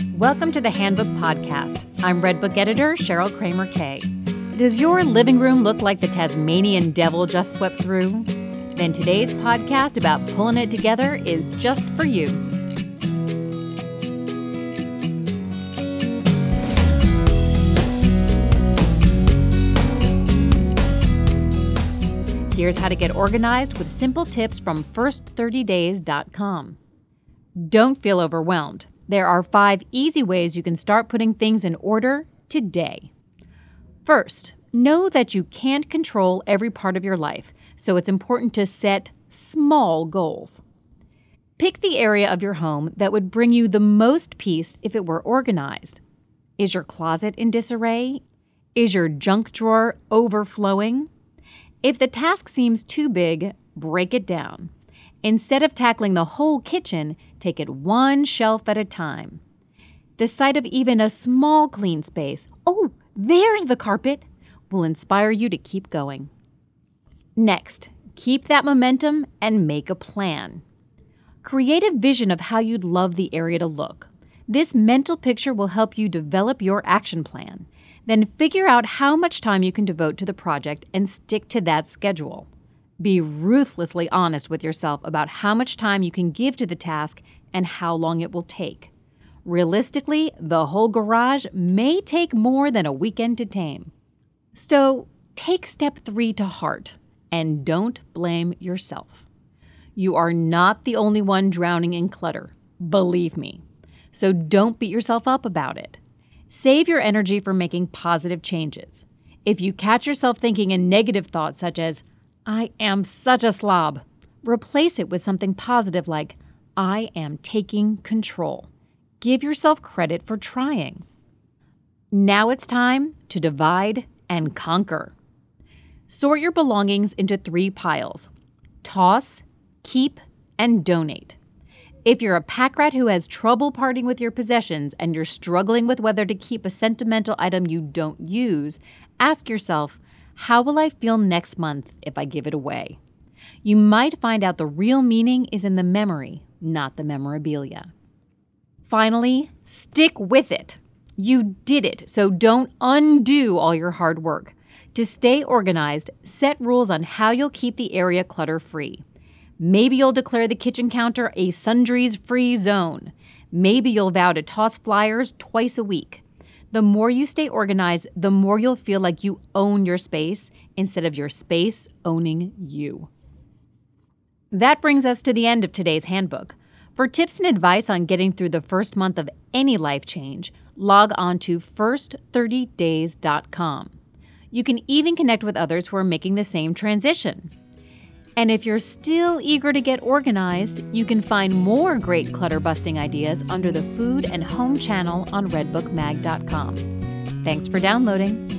Welcome to the Handbook Podcast. I'm Redbook editor Cheryl Kramer Kay. Does your living room look like the Tasmanian devil just swept through? Then today's podcast about pulling it together is just for you. Here's how to get organized with simple tips from first30days.com. Don't feel overwhelmed. There are five easy ways you can start putting things in order today. First, know that you can't control every part of your life, so it's important to set small goals. Pick the area of your home that would bring you the most peace if it were organized. Is your closet in disarray? Is your junk drawer overflowing? If the task seems too big, break it down. Instead of tackling the whole kitchen, take it one shelf at a time. The sight of even a small clean space, oh, there's the carpet, will inspire you to keep going. Next, keep that momentum and make a plan. Create a vision of how you'd love the area to look. This mental picture will help you develop your action plan. Then figure out how much time you can devote to the project and stick to that schedule. Be ruthlessly honest with yourself about how much time you can give to the task and how long it will take. Realistically, the whole garage may take more than a weekend to tame. So, take step three to heart and don't blame yourself. You are not the only one drowning in clutter, believe me. So, don't beat yourself up about it. Save your energy for making positive changes. If you catch yourself thinking a negative thought such as, I am such a slob, replace it with something positive like, I am taking control. Give yourself credit for trying. Now it's time to divide and conquer. Sort your belongings into three piles toss, keep, and donate. If you're a pack rat who has trouble parting with your possessions and you're struggling with whether to keep a sentimental item you don't use, ask yourself, how will I feel next month if I give it away? You might find out the real meaning is in the memory, not the memorabilia. Finally, stick with it. You did it, so don't undo all your hard work. To stay organized, set rules on how you'll keep the area clutter free. Maybe you'll declare the kitchen counter a sundries free zone. Maybe you'll vow to toss flyers twice a week. The more you stay organized, the more you'll feel like you own your space instead of your space owning you. That brings us to the end of today's handbook. For tips and advice on getting through the first month of any life change, log on to first30days.com. You can even connect with others who are making the same transition. And if you're still eager to get organized, you can find more great clutter busting ideas under the Food and Home channel on redbookmag.com. Thanks for downloading.